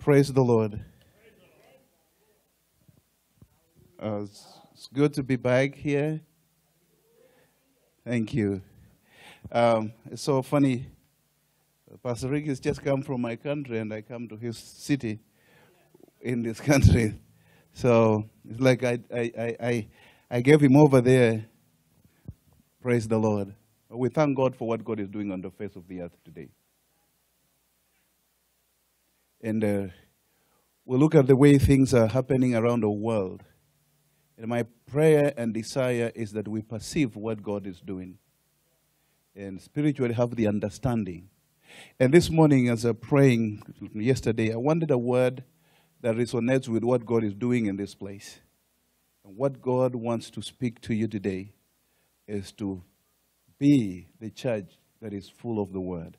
Praise the Lord. Uh, it's, good to be back here. Thank you. Um, it's so funny. Pastor Rick has just come from my country, and I come to his city in this country. So it's like I, I, I, I, I gave him over there. Praise the Lord. We thank God for what God is doing on the face of the earth today. And uh, we look at the way things are happening around the world. And my prayer and desire is that we perceive what God is doing and spiritually have the understanding. And this morning, as I'm praying yesterday, I wanted a word that resonates with what God is doing in this place. And what God wants to speak to you today is to be the church that is full of the word.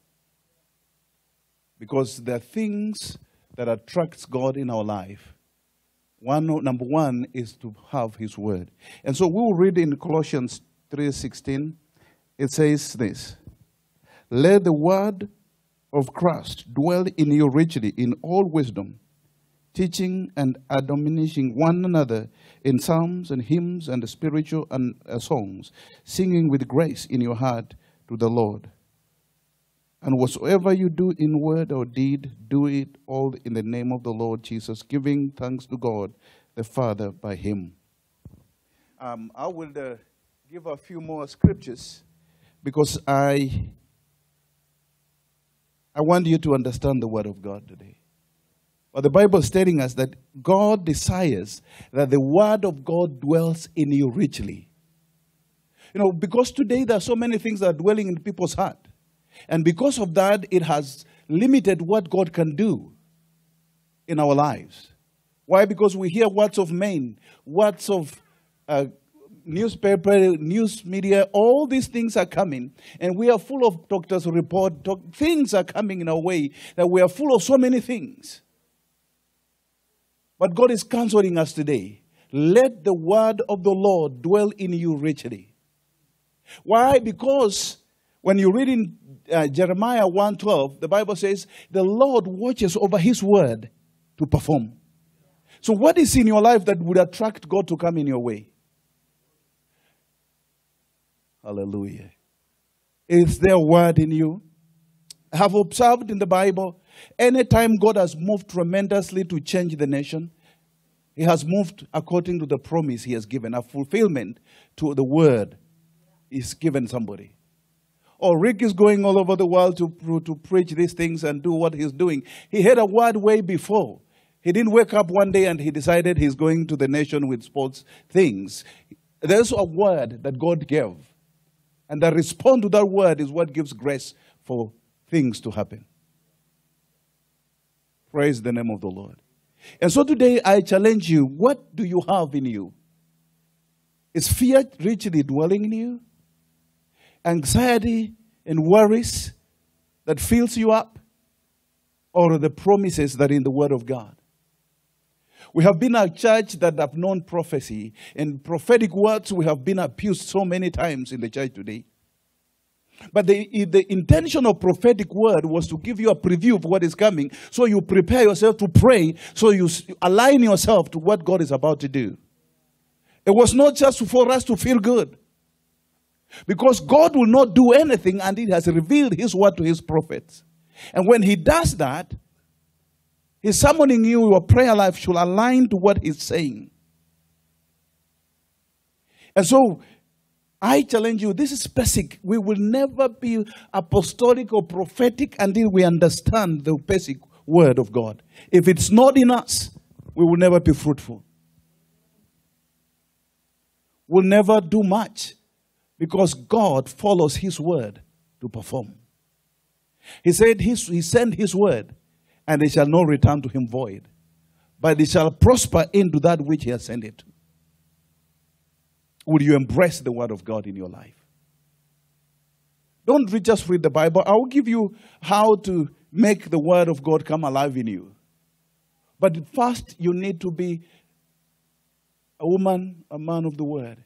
Because there are things that attracts God in our life. One number one is to have his word. And so we'll read in Colossians 3:16 it says this let the word of Christ dwell in you richly in all wisdom, teaching and admonishing one another in psalms and hymns and spiritual and uh, songs, singing with grace in your heart to the Lord. And whatsoever you do in word or deed, do it all in the name of the Lord Jesus, giving thanks to God the Father by Him. Um, I will uh, give a few more scriptures because I I want you to understand the Word of God today. But the Bible is telling us that God desires that the Word of God dwells in you richly. You know, because today there are so many things that are dwelling in people's heart. And because of that, it has limited what God can do in our lives. Why? Because we hear words of men, words of uh, newspaper, news media, all these things are coming, and we are full of doctors' report. Doc, things are coming in our way that we are full of so many things. But God is counseling us today. Let the word of the Lord dwell in you richly. Why? Because when you read in uh, Jeremiah 1:12, the Bible says, "The Lord watches over his word to perform." So what is in your life that would attract God to come in your way? Hallelujah. Is there a word in you? I have observed in the Bible, anytime God has moved tremendously to change the nation, He has moved according to the promise He has given, a fulfillment to the word He's given somebody. Or Rick is going all over the world to, to preach these things and do what he's doing. He had a word way before. He didn't wake up one day and he decided he's going to the nation with sports things. There's a word that God gave. And the response to that word is what gives grace for things to happen. Praise the name of the Lord. And so today I challenge you what do you have in you? Is fear richly dwelling in you? Anxiety and worries that fills you up? Or the promises that are in the Word of God? We have been a church that have known prophecy. And prophetic words we have been abused so many times in the church today. But the, the intention of prophetic word was to give you a preview of what is coming. So you prepare yourself to pray. So you align yourself to what God is about to do. It was not just for us to feel good. Because God will not do anything until He has revealed His word to His prophets. And when He does that, He's summoning you, your prayer life should align to what He's saying. And so, I challenge you, this is basic. We will never be apostolic or prophetic until we understand the basic word of God. If it's not in us, we will never be fruitful. We'll never do much because God follows His word to perform. He said his, He sent His word and it shall not return to him void, but it shall prosper into that which he has sent it to. Will you embrace the word of God in your life? Don't just read the Bible. I will give you how to make the word of God come alive in you. But first, you need to be a woman, a man of the word.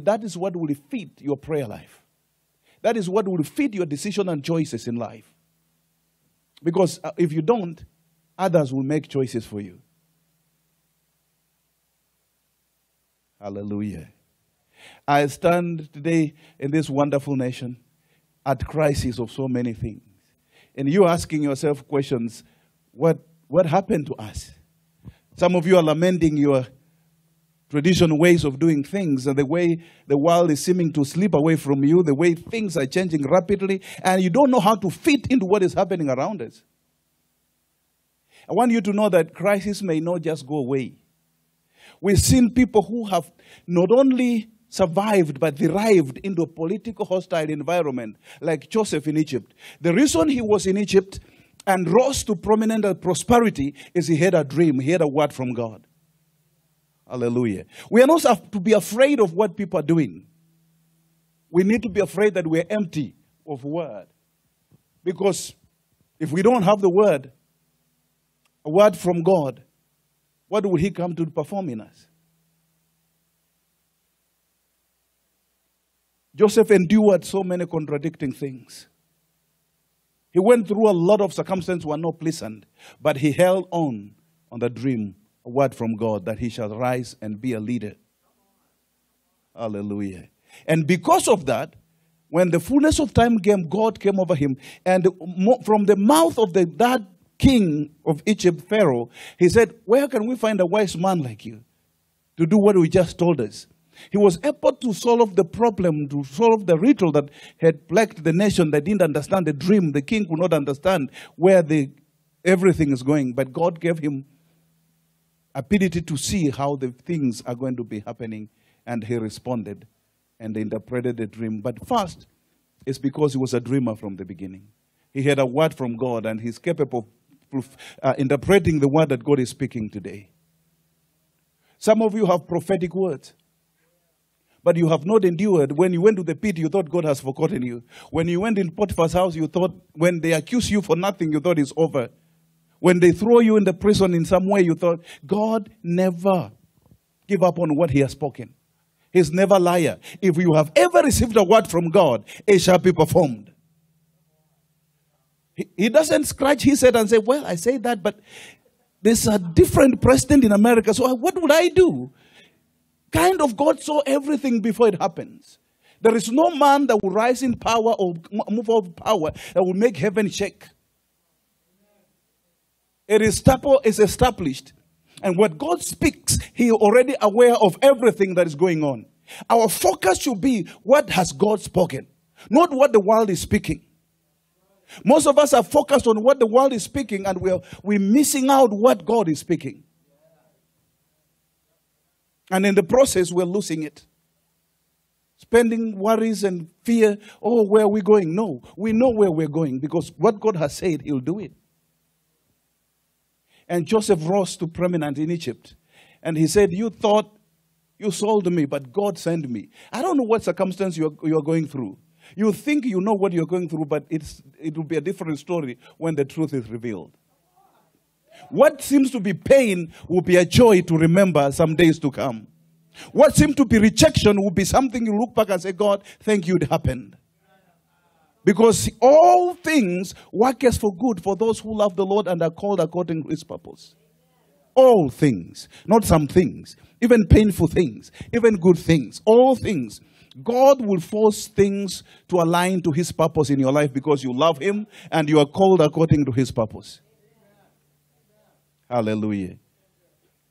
That is what will feed your prayer life. That is what will feed your decision and choices in life. Because uh, if you don't, others will make choices for you. Hallelujah. I stand today in this wonderful nation at crisis of so many things. And you're asking yourself questions what, what happened to us? Some of you are lamenting your traditional ways of doing things and the way the world is seeming to slip away from you, the way things are changing rapidly, and you don't know how to fit into what is happening around us. I want you to know that crisis may not just go away. We've seen people who have not only survived but thrived into a political hostile environment, like Joseph in Egypt. The reason he was in Egypt and rose to prominent prosperity is he had a dream, he had a word from God. Hallelujah. We are not to be afraid of what people are doing. We need to be afraid that we're empty of word. Because if we don't have the word, a word from God, what will He come to perform in us? Joseph endured so many contradicting things. He went through a lot of circumstances were not pleasant, but he held on on the dream, a word from God that he shall rise and be a leader. Hallelujah. And because of that, when the fullness of time came, God came over him, and from the mouth of the, that king of Egypt, Pharaoh, he said, Where can we find a wise man like you to do what we just told us? He was able to solve the problem, to solve the riddle that had plagued the nation that didn't understand the dream. The king could not understand where the, everything is going. But God gave him ability to see how the things are going to be happening. And he responded and interpreted the dream. But first, it's because he was a dreamer from the beginning. He had a word from God and he's capable of uh, interpreting the word that God is speaking today. Some of you have prophetic words but you have not endured. When you went to the pit, you thought God has forgotten you. When you went in Potiphar's house, you thought, when they accuse you for nothing, you thought it's over. When they throw you in the prison in some way, you thought, God never give up on what he has spoken. He's never liar. If you have ever received a word from God, it shall be performed. He, he doesn't scratch his head and say, well, I say that, but there's a different president in America, so what would I do? kind of God saw everything before it happens. There is no man that will rise in power or move of power that will make heaven shake. It is established. And what God speaks, He already aware of everything that is going on. Our focus should be what has God spoken, not what the world is speaking. Most of us are focused on what the world is speaking, and we're, we're missing out what God is speaking. And in the process, we're losing it. Spending worries and fear. Oh, where are we going? No, we know where we're going because what God has said, He'll do it. And Joseph rose to prominence in Egypt. And he said, You thought you sold me, but God sent me. I don't know what circumstance you're, you're going through. You think you know what you're going through, but it's, it will be a different story when the truth is revealed. What seems to be pain will be a joy to remember some days to come. What seemed to be rejection will be something you look back and say, God, thank you it happened. Because all things work as for good for those who love the Lord and are called according to his purpose. All things, not some things, even painful things, even good things, all things. God will force things to align to his purpose in your life because you love him and you are called according to his purpose. Hallelujah.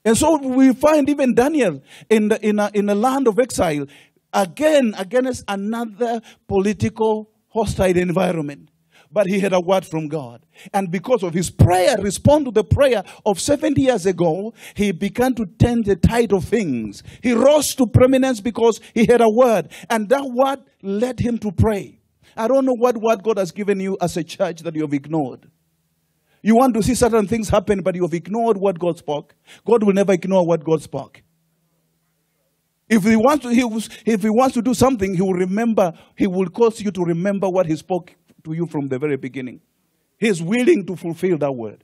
And so we find even Daniel in the, in a, in a land of exile, again against another political hostile environment. But he had a word from God. And because of his prayer, respond to the prayer of 70 years ago, he began to turn the tide of things. He rose to prominence because he had a word. And that word led him to pray. I don't know what word God has given you as a church that you have ignored. You want to see certain things happen, but you have ignored what God spoke. God will never ignore what God spoke. If he wants to, he, if he wants to do something, he will remember, he will cause you to remember what he spoke to you from the very beginning. He is willing to fulfill that word.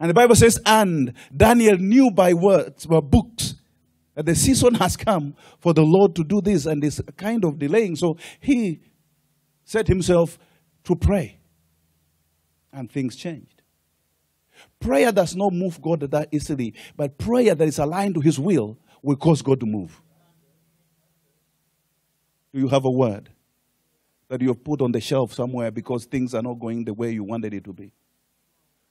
And the Bible says, and Daniel knew by words, by books, that the season has come for the Lord to do this and this kind of delaying. So he set himself to pray and things changed. Prayer does not move God that easily, but prayer that is aligned to His will will cause God to move. Do you have a word that you have put on the shelf somewhere because things are not going the way you wanted it to be?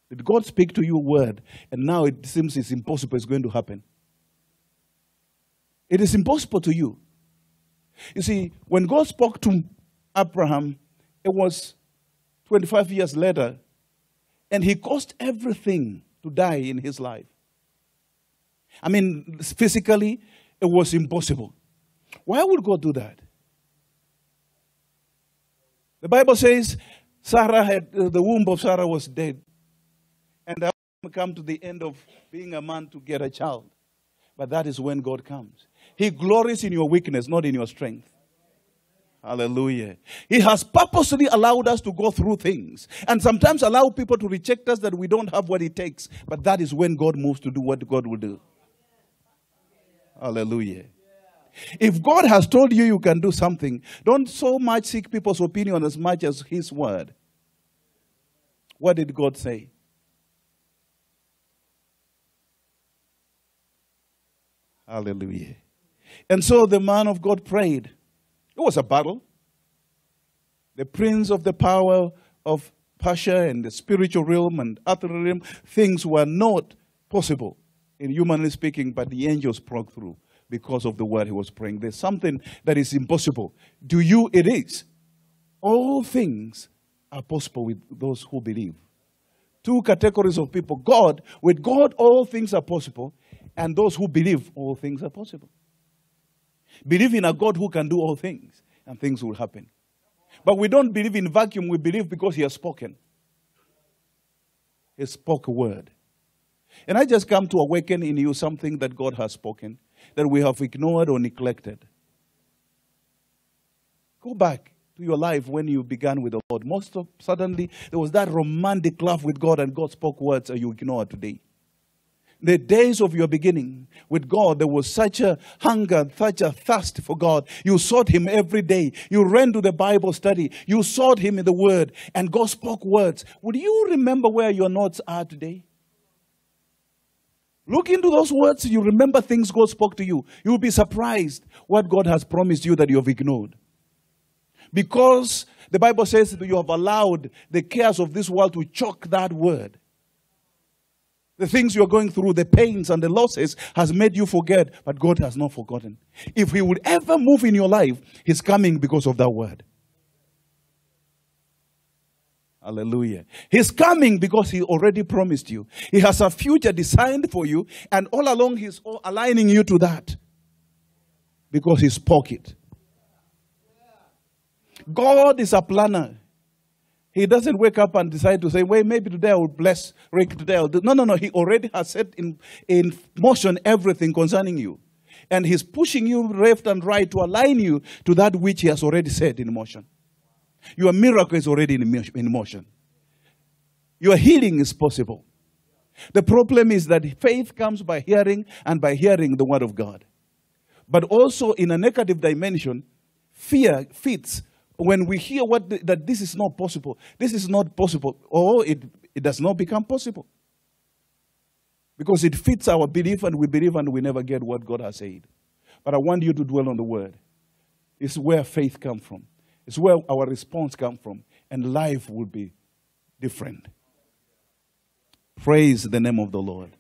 Did God speak to you a word and now it seems it's impossible it's going to happen? It is impossible to you. You see, when God spoke to Abraham, it was 25 years later and he caused everything to die in his life. I mean, physically, it was impossible. Why would God do that? The Bible says Sarah had, uh, the womb of Sarah was dead. And I come to the end of being a man to get a child. But that is when God comes. He glories in your weakness, not in your strength. Hallelujah. He has purposely allowed us to go through things and sometimes allow people to reject us that we don't have what it takes. But that is when God moves to do what God will do. Hallelujah. If God has told you you can do something, don't so much seek people's opinion as much as His word. What did God say? Hallelujah. And so the man of God prayed. It was a battle. The prince of the power of Persia and the spiritual realm and other realm, things were not possible in humanly speaking, but the angels broke through because of the word he was praying. There's something that is impossible. Do you? It is. All things are possible with those who believe. Two categories of people God, with God, all things are possible, and those who believe, all things are possible. Believe in a God who can do all things, and things will happen. But we don't believe in vacuum, we believe because He has spoken. He spoke a word. And I just come to awaken in you something that God has spoken that we have ignored or neglected. Go back to your life when you began with the Lord. Most of suddenly there was that romantic love with God, and God spoke words that you ignore today. The days of your beginning with God, there was such a hunger, such a thirst for God. You sought Him every day. You ran to the Bible study. You sought Him in the Word, and God spoke words. Would you remember where your notes are today? Look into those words, you remember things God spoke to you. You will be surprised what God has promised you that you have ignored. Because the Bible says that you have allowed the cares of this world to choke that word. The things you're going through, the pains and the losses, has made you forget, but God has not forgotten. If He would ever move in your life, He's coming because of that word. Hallelujah. He's coming because he already promised you. He has a future designed for you, and all along he's aligning you to that because he spoke it. God is a planner. He doesn't wake up and decide to say, "Wait, maybe today I will bless Rick. Today I'll do." No, no, no. He already has set in, in motion everything concerning you. And he's pushing you left and right to align you to that which he has already set in motion. Your miracle is already in motion. Your healing is possible. The problem is that faith comes by hearing and by hearing the word of God. But also in a negative dimension, fear fits when we hear what the, that this is not possible. This is not possible, or it, it does not become possible. Because it fits our belief and we believe and we never get what God has said. But I want you to dwell on the word. It's where faith comes from. It's where our response comes from, and life will be different. Praise the name of the Lord.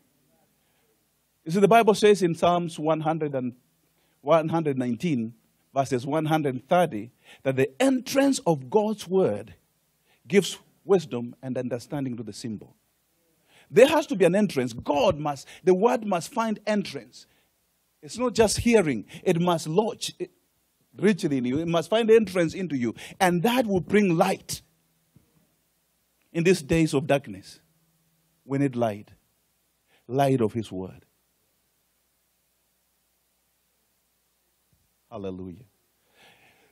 You see, the Bible says in Psalms 100 and 119, verses 130, that the entrance of God's word gives wisdom and understanding to the simple. There has to be an entrance. God must, the word must find entrance. It's not just hearing, it must lodge richly in you. It must find entrance into you. And that will bring light. In these days of darkness, we need light. Light of His Word. Hallelujah.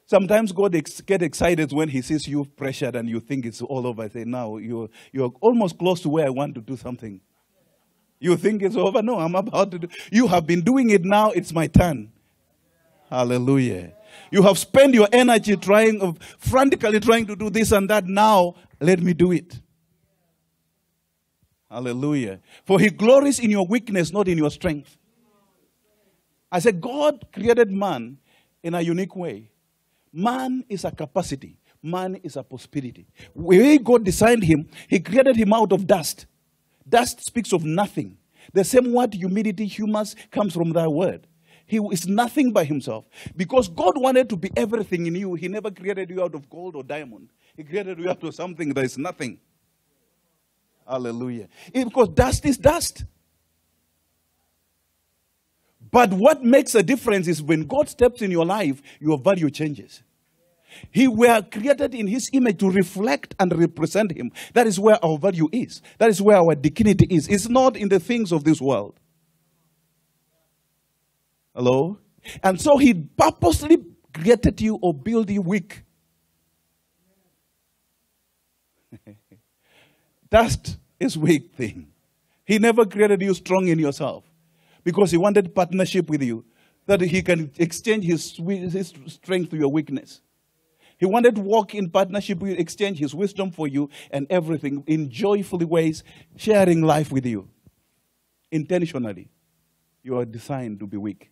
Sometimes God ex- get excited when He sees you pressured and you think it's all over. I say, now you're, you're almost close to where I want to do something. You think it's over? No, I'm about to do. You have been doing it now. It's my turn. Hallelujah. You have spent your energy trying, frantically trying to do this and that. Now, let me do it. Hallelujah. For he glories in your weakness, not in your strength. I said, God created man in a unique way. Man is a capacity, man is a possibility. When God designed him, he created him out of dust. Dust speaks of nothing. The same word humidity, humus, comes from that word. He is nothing by himself. Because God wanted to be everything in you, He never created you out of gold or diamond. He created you out of something that is nothing. Hallelujah. because dust is dust. But what makes a difference is when God steps in your life, your value changes. He were created in his image to reflect and represent him. That is where our value is. That is where our dignity is. It's not in the things of this world. Hello? And so he purposely created you or built you weak. Dust is weak thing. He never created you strong in yourself because he wanted partnership with you, that he can exchange his, his strength to your weakness. He wanted to walk in partnership with exchange his wisdom for you and everything in joyful ways, sharing life with you. Intentionally, you are designed to be weak.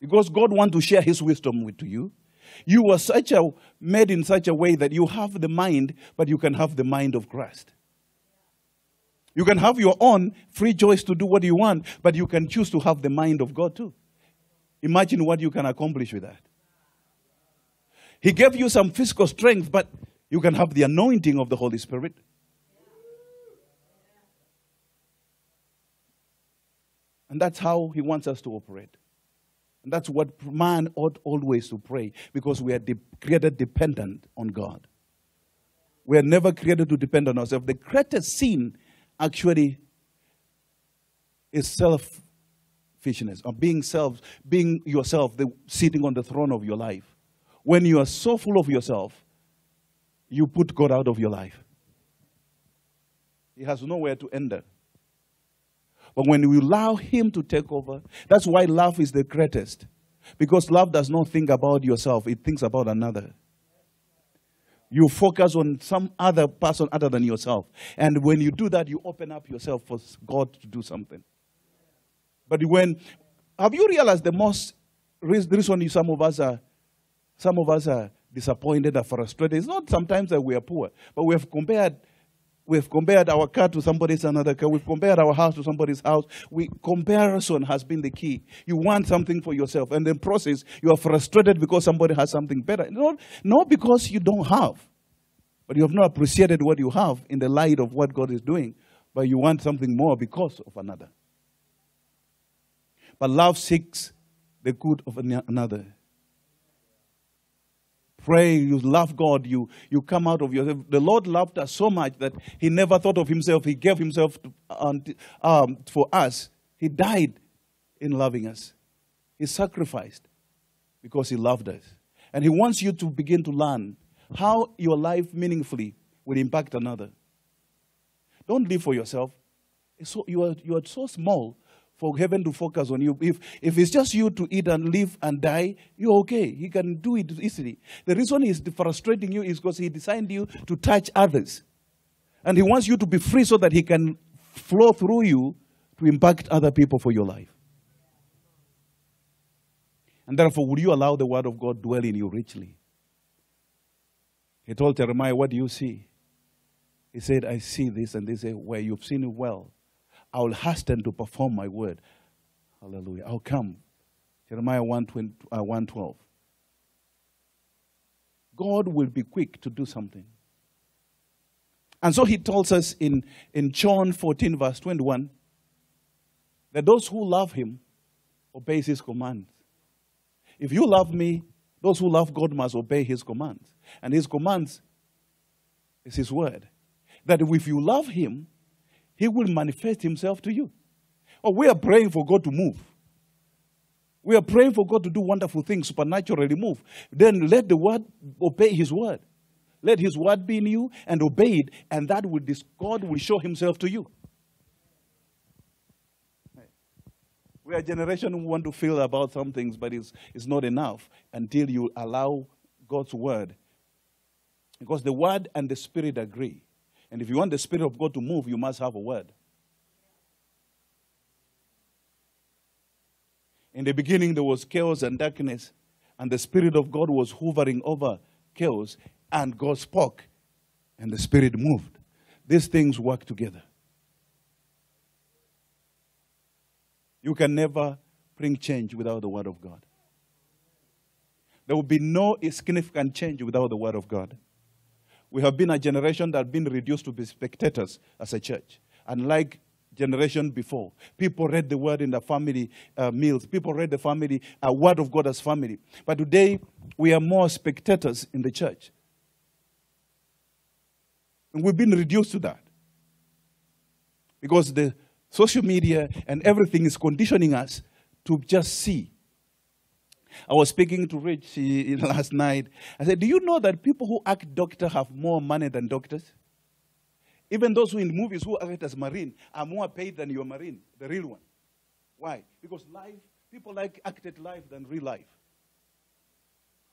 Because God wants to share his wisdom with you. You were such a made in such a way that you have the mind, but you can have the mind of Christ. You can have your own free choice to do what you want, but you can choose to have the mind of God too. Imagine what you can accomplish with that. He gave you some physical strength, but you can have the anointing of the Holy Spirit. And that's how He wants us to operate. And that's what man ought always to pray because we are de- created dependent on God. We are never created to depend on ourselves. The greatest sin actually is selfishness or being self, being yourself, the, sitting on the throne of your life. When you are so full of yourself, you put God out of your life. He has nowhere to enter. But when we allow Him to take over, that's why love is the greatest. Because love does not think about yourself, it thinks about another. You focus on some other person other than yourself. And when you do that, you open up yourself for God to do something. But when, have you realized the most reason some of us are, some of us are disappointed or frustrated? It's not sometimes that we are poor, but we have compared We've compared our car to somebody's another car. We've compared our house to somebody's house. We, comparison has been the key. You want something for yourself, and in process, you are frustrated because somebody has something better. Not, not because you don't have, but you have not appreciated what you have in the light of what God is doing, but you want something more because of another. But love seeks the good of another pray, you love God, you, you come out of yourself. The Lord loved us so much that He never thought of Himself. He gave Himself to, um, um, for us. He died in loving us. He sacrificed because He loved us. And He wants you to begin to learn how your life meaningfully will impact another. Don't live for yourself. So, you, are, you are so small for heaven to focus on you. If, if it's just you to eat and live and die, you're okay. He can do it easily. The reason he's frustrating you is because he designed you to touch others. And he wants you to be free so that he can flow through you to impact other people for your life. And therefore, will you allow the word of God dwell in you richly? He told Jeremiah, What do you see? He said, I see this and this, eh, where you've seen it well. I will hasten to perform my word. Hallelujah. I'll come. Jeremiah 1, 20, uh, 112. God will be quick to do something. And so he tells us in, in John 14, verse 21, that those who love him obeys his commands. If you love me, those who love God must obey his commands. And his commands is his word. That if you love him, he will manifest Himself to you. Oh, we are praying for God to move. We are praying for God to do wonderful things, supernaturally move. Then let the word obey His word. Let His word be in you and obey it, and that will this God will show Himself to you. We are a generation who want to feel about some things, but it's, it's not enough until you allow God's word Because the word and the spirit agree. And if you want the spirit of God to move, you must have a word. In the beginning, there was chaos and darkness, and the Spirit of God was hovering over chaos, and God spoke, and the Spirit moved. These things work together. You can never bring change without the Word of God. There will be no significant change without the Word of God. We have been a generation that has been reduced to be spectators as a church. Unlike generation before. People read the word in the family uh, meals. People read the family uh, word of God as family. But today we are more spectators in the church. And we've been reduced to that. Because the social media and everything is conditioning us to just see. I was speaking to Rich last night. I said, Do you know that people who act doctor have more money than doctors? Even those who in movies who act as Marine are more paid than your Marine, the real one. Why? Because life, people like acted life than real life.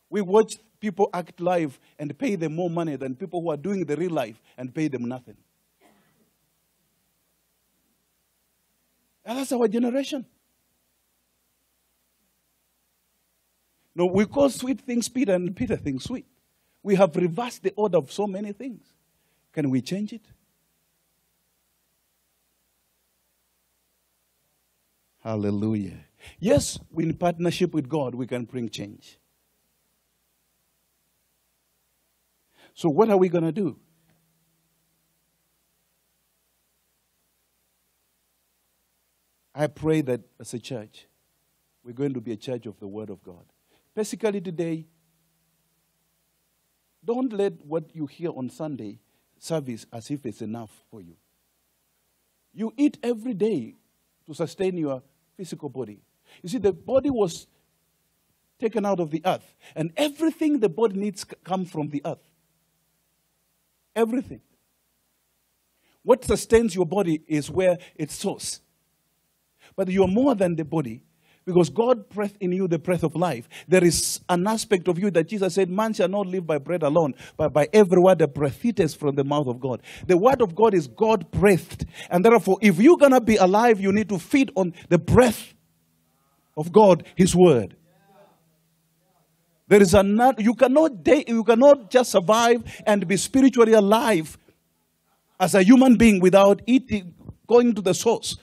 We watch people act life and pay them more money than people who are doing the real life and pay them nothing. And that's our generation. No, we call sweet things bitter and bitter things sweet. We have reversed the order of so many things. Can we change it? Hallelujah. Yes, in partnership with God, we can bring change. So, what are we going to do? I pray that as a church, we're going to be a church of the Word of God. Basically, today, don't let what you hear on Sunday service as if it's enough for you. You eat every day to sustain your physical body. You see, the body was taken out of the earth, and everything the body needs come from the earth. Everything. What sustains your body is where its source. But you are more than the body. Because God breathed in you the breath of life. There is an aspect of you that Jesus said, Man shall not live by bread alone, but by every word that proceeds from the mouth of God. The word of God is God breathed. And therefore, if you're going to be alive, you need to feed on the breath of God, His word. There is a not, you cannot day, you cannot just survive and be spiritually alive as a human being without eating, going to the source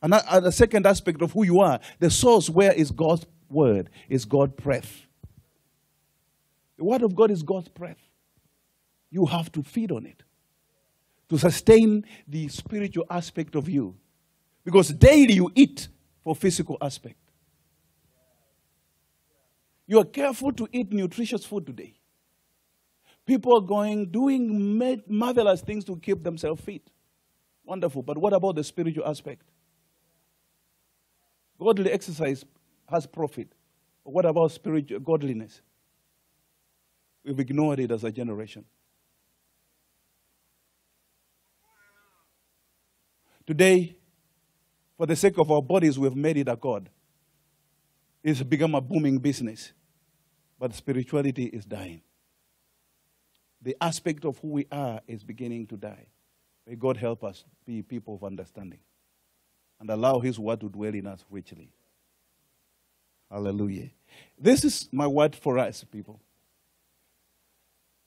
and uh, the second aspect of who you are, the source where is God's word, is God's breath. The word of God is God's breath. You have to feed on it to sustain the spiritual aspect of you. Because daily you eat for physical aspect. You are careful to eat nutritious food today. People are going, doing marvelous things to keep themselves fit. Wonderful. But what about the spiritual aspect? Godly exercise has profit. But what about spiritual godliness? We've ignored it as a generation. Today, for the sake of our bodies, we've made it a God. It's become a booming business. But spirituality is dying. The aspect of who we are is beginning to die. May God help us be people of understanding and allow His word to dwell in us richly. Hallelujah. This is my word for us, people.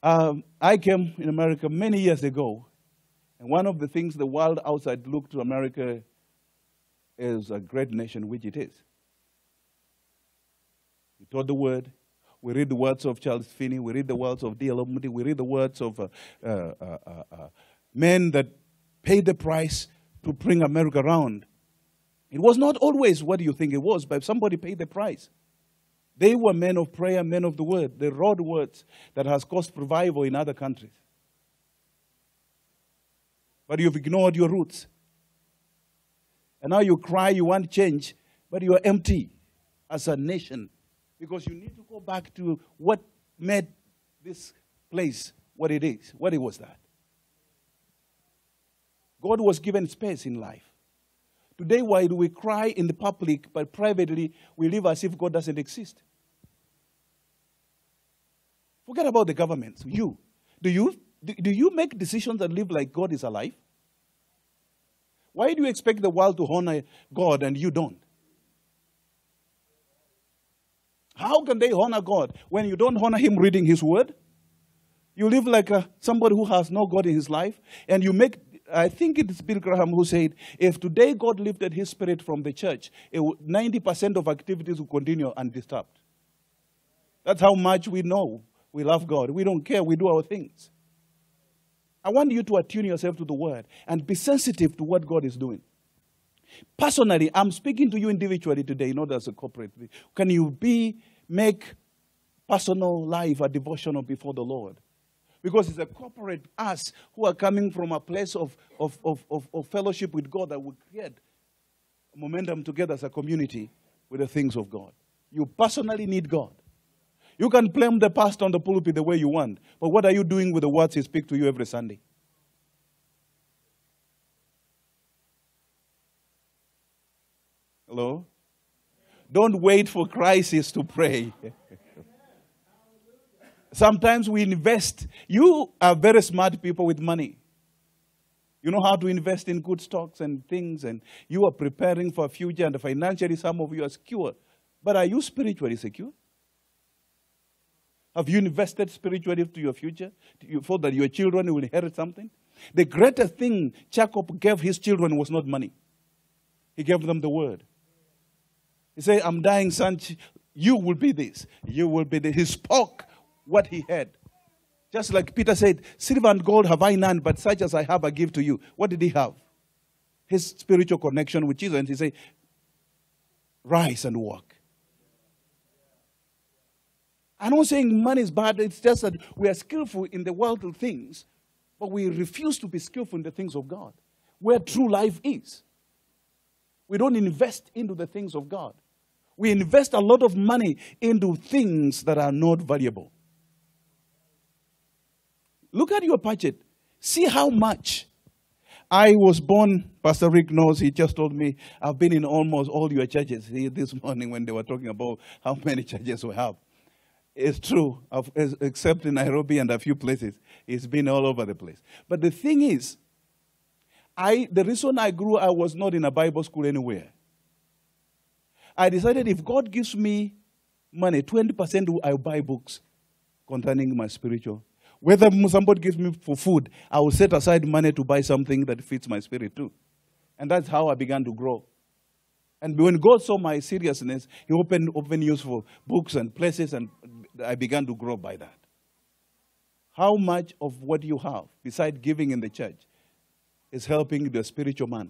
Um, I came in America many years ago, and one of the things the world outside looked to America is a great nation, which it is. We taught the word. We read the words of Charles Finney. We read the words of D.L. Moody. We read the words of uh, uh, uh, uh, uh men that paid the price to bring America around. It was not always what you think it was, but somebody paid the price. They were men of prayer, men of the word. They wrote words that has caused revival in other countries. But you've ignored your roots. And now you cry you want change, but you are empty as a nation because you need to go back to what made this place what it is. What it was that? God was given space in life. Today, do we cry in the public, but privately we live as if God doesn't exist? Forget about the government. You. Do you, do you make decisions and live like God is alive? Why do you expect the world to honor God and you don't? How can they honor God when you don't honor Him reading His Word? You live like a, somebody who has no God in his life, and you make. I think it's Bill Graham who said, if today God lifted his spirit from the church, 90% of activities will continue undisturbed. That's how much we know we love God. We don't care, we do our things. I want you to attune yourself to the word and be sensitive to what God is doing. Personally, I'm speaking to you individually today, not as a corporate. Can you be make personal life a devotional before the Lord? Because it's a corporate us who are coming from a place of, of, of, of, of fellowship with God that will create momentum together as a community with the things of God. You personally need God. You can blame the pastor on the pulpit the way you want, but what are you doing with the words he speaks to you every Sunday? Hello? Don't wait for crisis to pray. Sometimes we invest. You are very smart people with money. You know how to invest in good stocks and things, and you are preparing for a future, and financially, some of you are secure. But are you spiritually secure? Have you invested spiritually to your future for that your children will inherit something? The greatest thing Jacob gave his children was not money, he gave them the word. He said, I'm dying, son. You will be this. You will be this. He spoke what he had. Just like Peter said, Silver and gold have I none, but such as I have I give to you. What did he have? His spiritual connection with Jesus. And he said, Rise and walk. I'm not saying money is bad, it's just that we are skillful in the worldly things, but we refuse to be skillful in the things of God, where true life is. We don't invest into the things of God. We invest a lot of money into things that are not valuable. Look at your budget. See how much. I was born, Pastor Rick knows, he just told me, I've been in almost all your churches this morning when they were talking about how many churches we have. It's true, except in Nairobi and a few places. It's been all over the place. But the thing is, I, the reason I grew, I was not in a Bible school anywhere. I decided if God gives me money, 20% I buy books concerning my spiritual whether somebody gives me for food, I will set aside money to buy something that fits my spirit too. And that's how I began to grow. And when God saw my seriousness, He opened, opened useful books and places, and I began to grow by that. How much of what you have, besides giving in the church, is helping the spiritual man?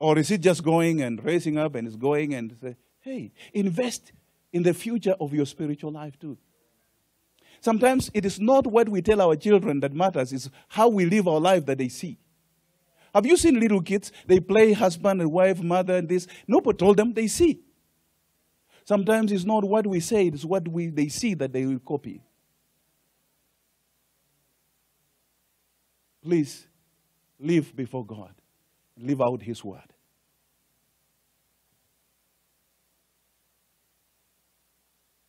Or is it just going and raising up and it's going and say, Hey, invest in the future of your spiritual life too. Sometimes it is not what we tell our children that matters, it's how we live our life that they see. Have you seen little kids? They play husband and wife, mother, and this. Nobody told them, they see. Sometimes it's not what we say, it's what we, they see that they will copy. Please live before God, live out His word.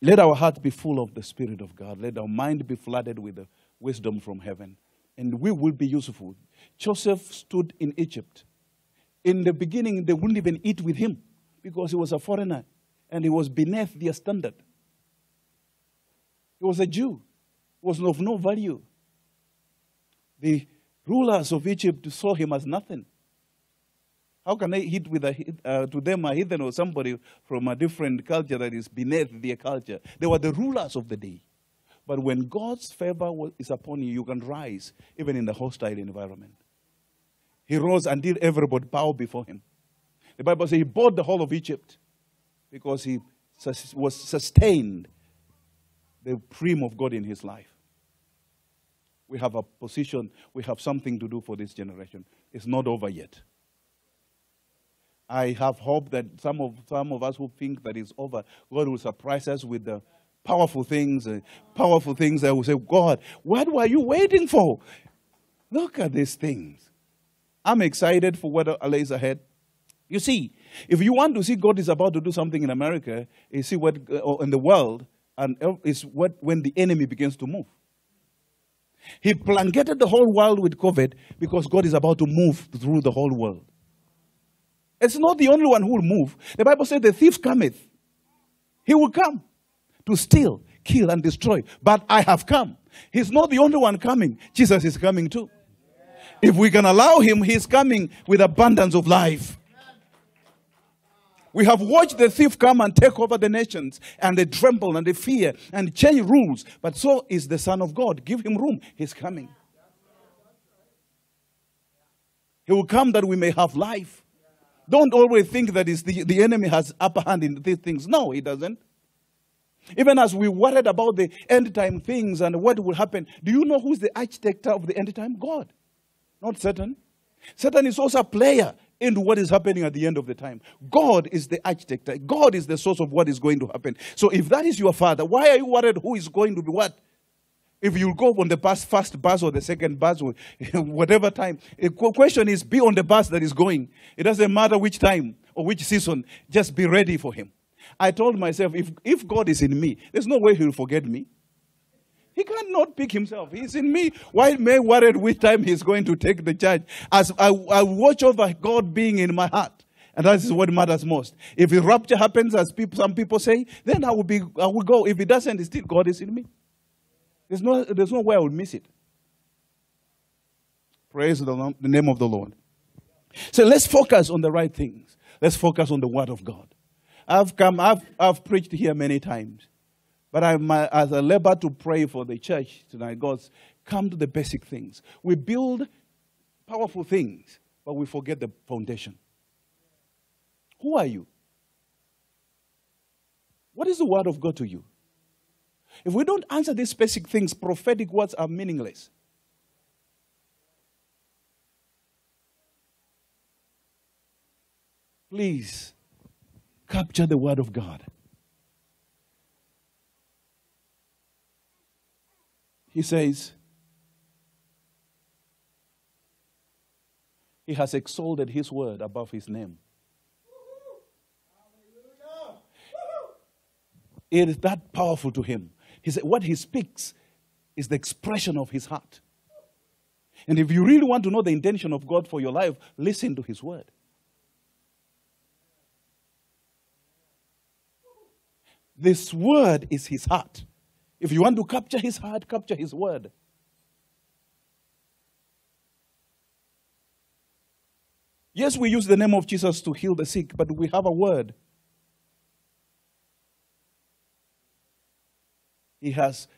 Let our heart be full of the Spirit of God. Let our mind be flooded with the wisdom from heaven. And we will be useful. Joseph stood in Egypt. In the beginning, they wouldn't even eat with him because he was a foreigner and he was beneath their standard. He was a Jew, he was of no value. The rulers of Egypt saw him as nothing. How can I hit with a, uh, to them a heathen or somebody from a different culture that is beneath their culture? They were the rulers of the day. But when God's favor is upon you, you can rise even in the hostile environment. He rose until everybody bowed before him. The Bible says he bought the whole of Egypt because he was sustained the dream of God in his life. We have a position, we have something to do for this generation. It's not over yet. I have hope that some of, some of us who think that it's over, God will surprise us with the powerful things, uh, powerful things that will say, God, what were you waiting for? Look at these things. I'm excited for what lays ahead. You see, if you want to see God is about to do something in America, you see what uh, in the world, and is what when the enemy begins to move. He blanketed the whole world with COVID because God is about to move through the whole world. It's not the only one who will move. The Bible says the thief cometh. He will come to steal, kill, and destroy. But I have come. He's not the only one coming. Jesus is coming too. If we can allow him, he's coming with abundance of life. We have watched the thief come and take over the nations, and they tremble and they fear and change rules. But so is the Son of God. Give him room. He's coming. He will come that we may have life. Don't always think that the, the enemy has upper hand in these things. No, he doesn't. Even as we worried about the end time things and what will happen, do you know who's the architect of the end time? God, not Satan. Satan is also a player into what is happening at the end of the time. God is the architect. God is the source of what is going to happen. So if that is your father, why are you worried who is going to be what? If you go on the bus, first bus or the second bus or whatever time, the question is be on the bus that is going. It doesn't matter which time or which season, just be ready for him. I told myself, if, if God is in me, there's no way he'll forget me. He cannot pick himself. He's in me. Why am I worried which time he's going to take the charge? As I, I watch over God being in my heart. And that is what matters most. If a rapture happens, as people, some people say, then I will, be, I will go. If it doesn't, still God is in me. There's no, there's no way I would miss it. Praise the, the name of the Lord. So let's focus on the right things. Let's focus on the Word of God. I've come, I've, I've preached here many times. But I'm, as I labor to pray for the church tonight, God's come to the basic things. We build powerful things, but we forget the foundation. Who are you? What is the word of God to you? If we don't answer these basic things, prophetic words are meaningless. Please capture the word of God. He says, He has exalted His word above His name. It is that powerful to Him. He said, What He speaks is the expression of His heart. And if you really want to know the intention of God for your life, listen to His word. This word is His heart. If you want to capture his heart, capture his word. Yes, we use the name of Jesus to heal the sick, but we have a word. He has,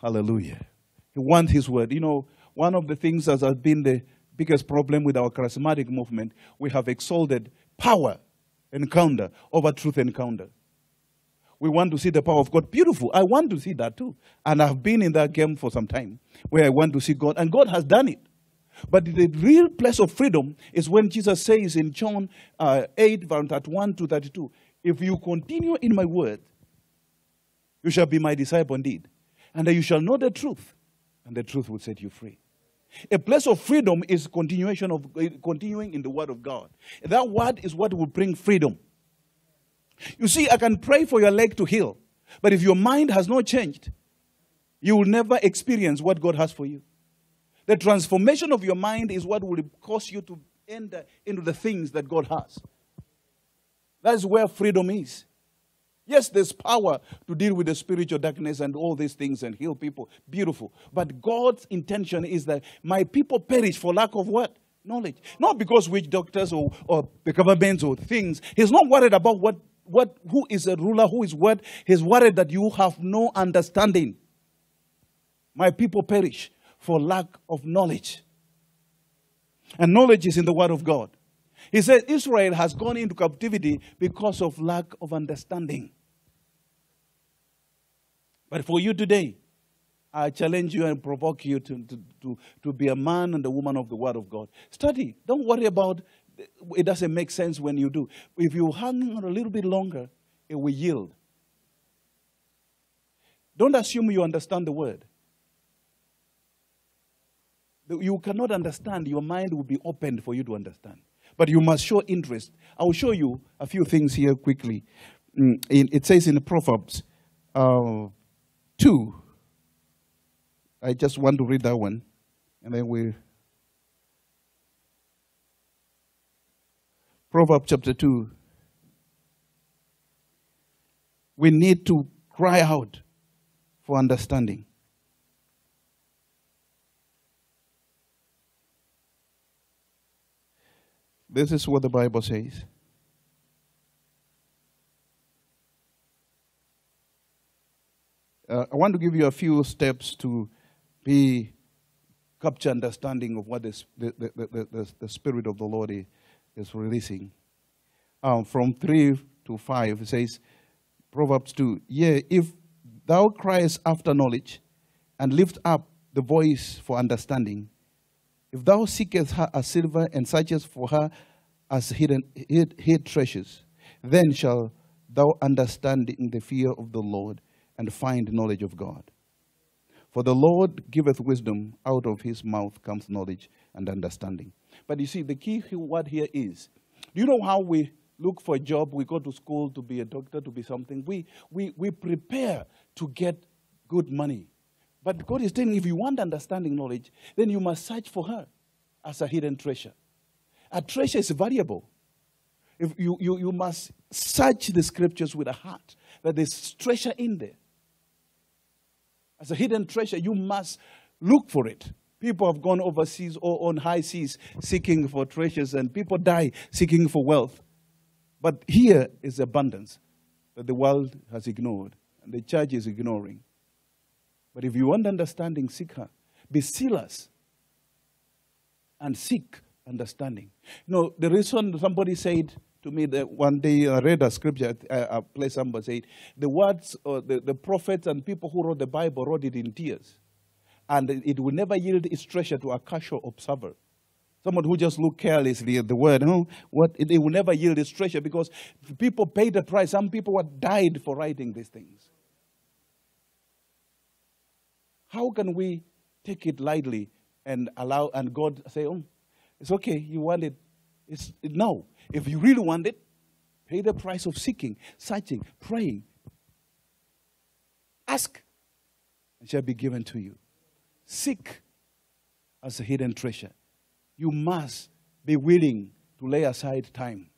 hallelujah. He wants his word. You know, one of the things that has been the biggest problem with our charismatic movement, we have exalted power encounter over truth encounter we want to see the power of God. Beautiful. I want to see that too. And I've been in that game for some time where I want to see God, and God has done it. But the real place of freedom is when Jesus says in John uh, 8, verse 31 to 32, If you continue in my word, you shall be my disciple indeed. And that you shall know the truth, and the truth will set you free. A place of freedom is continuation of uh, continuing in the word of God. That word is what will bring freedom. You see, I can pray for your leg to heal, but if your mind has not changed, you will never experience what God has for you. The transformation of your mind is what will cause you to enter into the things that God has. That is where freedom is. Yes, there's power to deal with the spiritual darkness and all these things and heal people. Beautiful. But God's intention is that my people perish for lack of what? Knowledge. Not because witch doctors or, or the governments or things. He's not worried about what what, who is a ruler, who is what? He's worried that you have no understanding. My people perish for lack of knowledge. And knowledge is in the Word of God. He said Israel has gone into captivity because of lack of understanding. But for you today, I challenge you and provoke you to, to, to, to be a man and a woman of the Word of God. Study. Don't worry about it doesn't make sense when you do. If you hang on a little bit longer, it will yield. Don't assume you understand the word. You cannot understand, your mind will be opened for you to understand. but you must show interest. I will show you a few things here quickly. Mm, it says in the Proverbs uh, 2, I just want to read that one, and then we. Proverbs chapter 2. We need to cry out for understanding. This is what the Bible says. Uh, I want to give you a few steps to be capture understanding of what the, the, the, the, the Spirit of the Lord is releasing. Um, from 3 to 5, it says, Proverbs 2, Yea, if thou criest after knowledge, and lift up the voice for understanding, if thou seekest her as silver and searchest for her as hidden hid, hid treasures, then shall thou understand in the fear of the Lord and find knowledge of God. For the Lord giveth wisdom, out of his mouth comes knowledge and understanding. But you see, the key word here is do you know how we look for a job? We go to school to be a doctor, to be something. We, we, we prepare to get good money. But God is telling if you want understanding knowledge, then you must search for her as a hidden treasure. A treasure is valuable. If you, you, you must search the scriptures with a heart that there's treasure in there. As a hidden treasure, you must look for it. People have gone overseas or on high seas seeking for treasures, and people die seeking for wealth. But here is abundance that the world has ignored and the church is ignoring. But if you want understanding, seek her. Be zealous and seek understanding. You know, the reason somebody said to me that one day I read a scripture, a place somebody said, the words, or the, the prophets and people who wrote the Bible wrote it in tears. And it will never yield its treasure to a casual observer. Someone who just look carelessly at the word, huh? what, it, it will never yield its treasure because people paid the price. Some people were died for writing these things. How can we take it lightly and allow, and God say, oh, it's okay, you want it. It's, no, if you really want it, pay the price of seeking, searching, praying. Ask, and shall be given to you. Seek as a hidden treasure. You must be willing to lay aside time.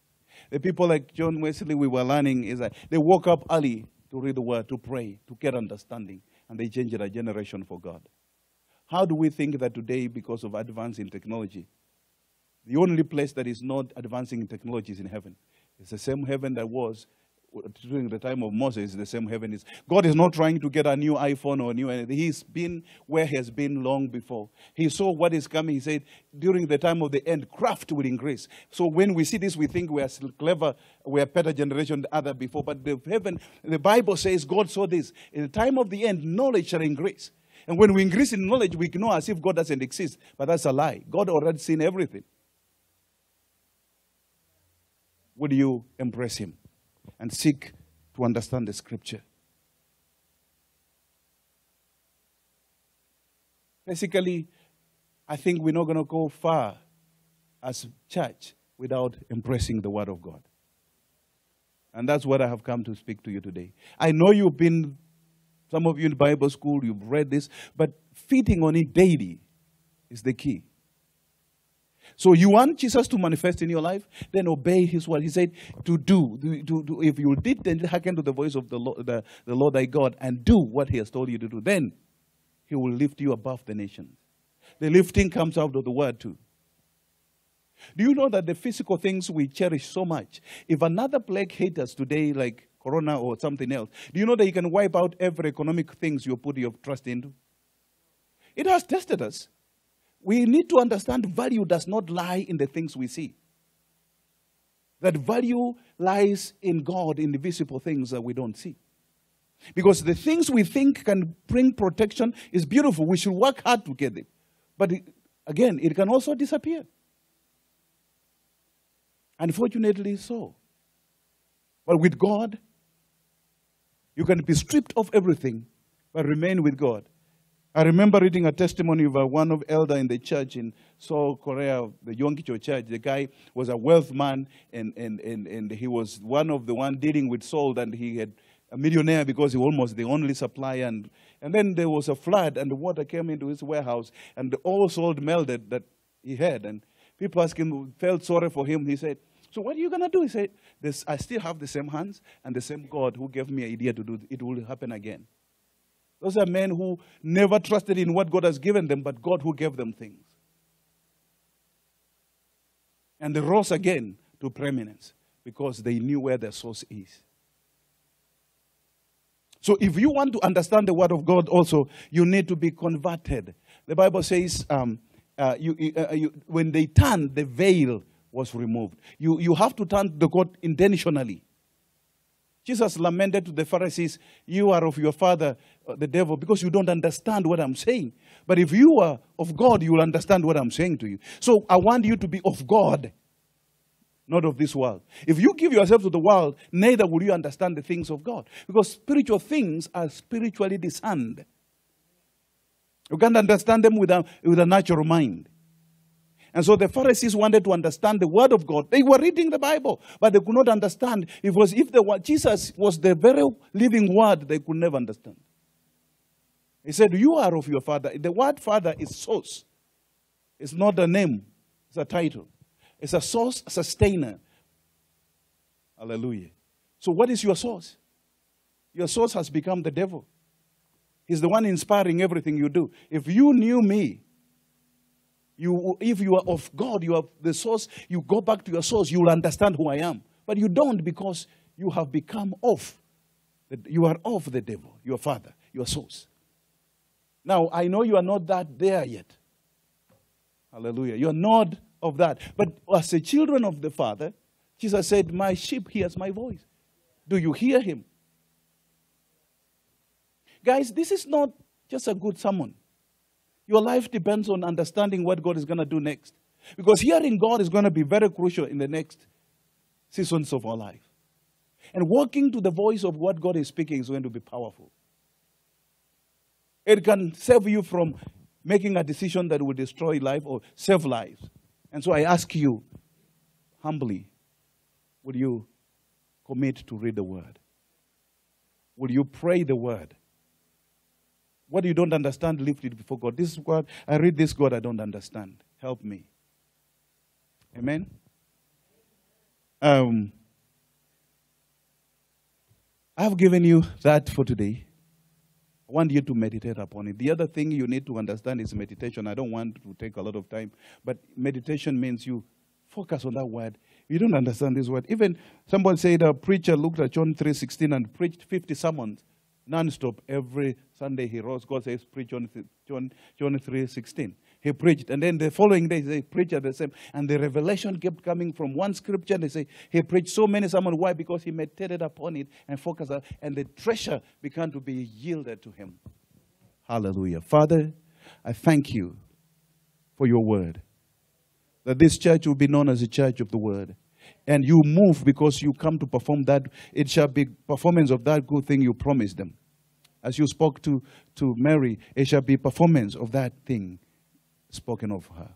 The people like John Wesley, we were learning, is that they woke up early to read the word, to pray, to get understanding and they changed a generation for God. How do we think that today, because of advance in technology, the only place that is not advancing in technology is in heaven? It's the same heaven that was during the time of Moses, the same heaven is. God is not trying to get a new iPhone or a new anything. He's been where he has been long before. He saw what is coming. He said, during the time of the end, craft will increase. So when we see this, we think we are clever, we are better generation than other before. But the heaven, the Bible says God saw this. In the time of the end, knowledge shall increase. And when we increase in knowledge, we ignore as if God doesn't exist. But that's a lie. God already seen everything. Would you embrace him? and seek to understand the scripture. Basically, I think we're not going to go far as church without embracing the word of God. And that's what I have come to speak to you today. I know you've been, some of you in Bible school, you've read this, but feeding on it daily is the key. So you want Jesus to manifest in your life? Then obey his word. He said to do. to, to, if you did, then hearken to the voice of the Lord, the, the Lord thy God and do what he has told you to do. Then he will lift you above the nations. The lifting comes out of the word too. Do you know that the physical things we cherish so much, if another plague hit us today, like corona or something else, do you know that you can wipe out every economic things you put your trust into? It has tested us we need to understand value does not lie in the things we see. That value lies in God, in the visible things that we don't see. Because the things we think can bring protection is beautiful. We should work hard to get it. But it, again, it can also disappear. Unfortunately, so. But with God, you can be stripped of everything, but remain with God. I remember reading a testimony of one of elder in the church in Seoul, Korea, the Yonggi-cho church. The guy was a wealth man, and, and, and, and he was one of the one dealing with salt, and he had a millionaire because he was almost the only supplier. And, and then there was a flood, and the water came into his warehouse, and all salt melted that he had. And people asked him, felt sorry for him. He said, so what are you going to do? He said, this, I still have the same hands and the same God who gave me an idea to do. It will happen again. Those are men who never trusted in what God has given them, but God who gave them things. And they rose again to preeminence because they knew where their source is. So, if you want to understand the Word of God, also, you need to be converted. The Bible says, um, uh, you, uh, you, when they turned, the veil was removed. You, you have to turn to God intentionally. Jesus lamented to the Pharisees, You are of your father, uh, the devil, because you don't understand what I'm saying. But if you are of God, you will understand what I'm saying to you. So I want you to be of God, not of this world. If you give yourself to the world, neither will you understand the things of God. Because spiritual things are spiritually discerned. You can't understand them with a, with a natural mind. And so the Pharisees wanted to understand the word of God. They were reading the Bible, but they could not understand. It was if the Jesus was the very living word, they could never understand. He said, You are of your father. The word father is source. It's not a name, it's a title. It's a source sustainer. Hallelujah. So, what is your source? Your source has become the devil. He's the one inspiring everything you do. If you knew me, you, if you are of God, you are the source, you go back to your source, you will understand who I am. But you don't because you have become of. You are of the devil, your father, your source. Now, I know you are not that there yet. Hallelujah. You're not of that. But as a children of the Father, Jesus said, My sheep hears my voice. Do you hear him? Guys, this is not just a good sermon. Your life depends on understanding what God is going to do next. Because hearing God is going to be very crucial in the next seasons of our life. And walking to the voice of what God is speaking is going to be powerful. It can save you from making a decision that will destroy life or save lives. And so I ask you, humbly, will you commit to read the word? Will you pray the word? What you don't understand, lift it before God. This is God. I read this God I don't understand. Help me. Amen. Um, I've given you that for today. I want you to meditate upon it. The other thing you need to understand is meditation. I don't want to take a lot of time, but meditation means you focus on that word. You don't understand this word. Even someone said a preacher looked at John 3.16 and preached 50 sermons non-stop every Sunday he rose. God says, preach John, John, John 3, 16. He preached. And then the following day, they preached at the same. And the revelation kept coming from one scripture. They say, he preached so many sermons. Why? Because he meditated upon it and focused on And the treasure began to be yielded to him. Hallelujah. Father, I thank you for your word. That this church will be known as a church of the word and you move because you come to perform that, it shall be performance of that good thing you promised them. As you spoke to, to Mary, it shall be performance of that thing spoken of her.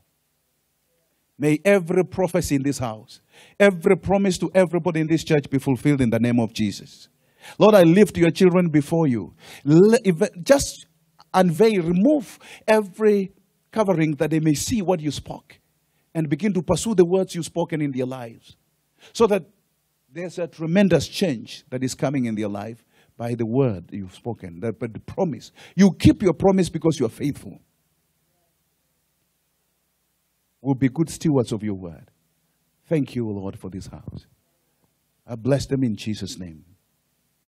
May every prophecy in this house, every promise to everybody in this church be fulfilled in the name of Jesus. Lord, I lift your children before you. Just unveil, remove every covering that they may see what you spoke and begin to pursue the words you've spoken in their lives. So that there's a tremendous change that is coming in their life by the word you've spoken, that, but the promise. You keep your promise because you're faithful. We'll be good stewards of your word. Thank you, Lord, for this house. I bless them in Jesus' name.